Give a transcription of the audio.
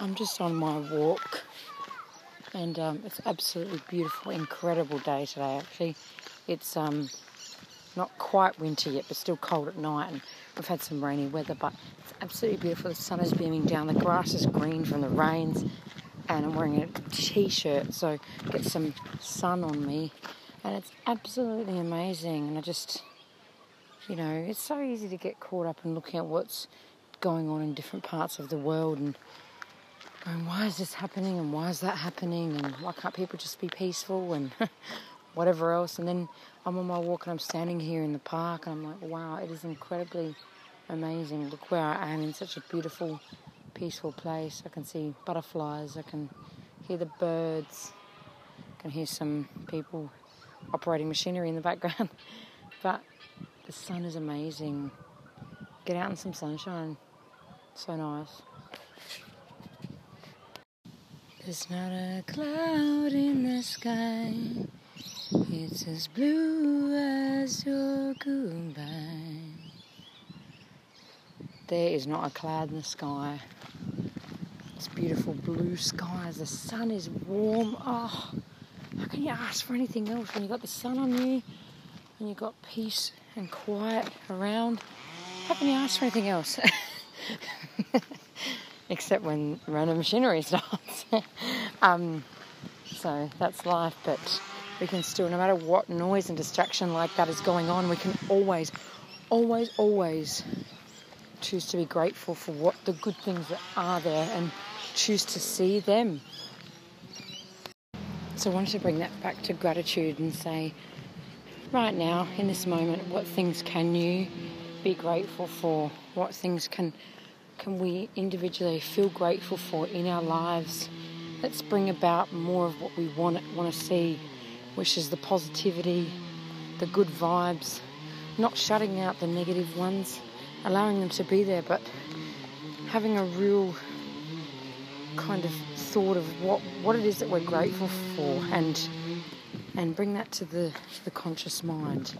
I'm just on my walk, and um, it's absolutely beautiful, incredible day today. Actually, it's um, not quite winter yet, but still cold at night, and we've had some rainy weather, but it's absolutely beautiful. The sun is beaming down, the grass is green from the rains, and I'm wearing a t-shirt, so get some sun on me, and it's absolutely amazing. And I just, you know, it's so easy to get caught up in looking at what's going on in different parts of the world and going, why is this happening and why is that happening and why can't people just be peaceful and whatever else. And then I'm on my walk and I'm standing here in the park and I'm like, wow, it is incredibly amazing. Look where I am in such a beautiful, peaceful place. I can see butterflies, I can hear the birds, I can hear some people operating machinery in the background. but the sun is amazing. Get out in some sunshine. So nice. There's not a cloud in the sky. It's as blue as your goodbye. There is not a cloud in the sky. It's beautiful blue skies. The sun is warm. Oh, how can you ask for anything else when you've got the sun on you and you've got peace and quiet around? How can you ask for anything else? except when random machinery starts. um, so that's life, but we can still, no matter what noise and distraction like that is going on, we can always, always, always choose to be grateful for what the good things that are there and choose to see them. So I wanted to bring that back to gratitude and say, right now, in this moment, what things can you be grateful for? What things can can we individually feel grateful for in our lives? Let's bring about more of what we want want to see, which is the positivity, the good vibes, not shutting out the negative ones, allowing them to be there, but having a real kind of thought of what, what it is that we're grateful for and and bring that to the, the conscious mind.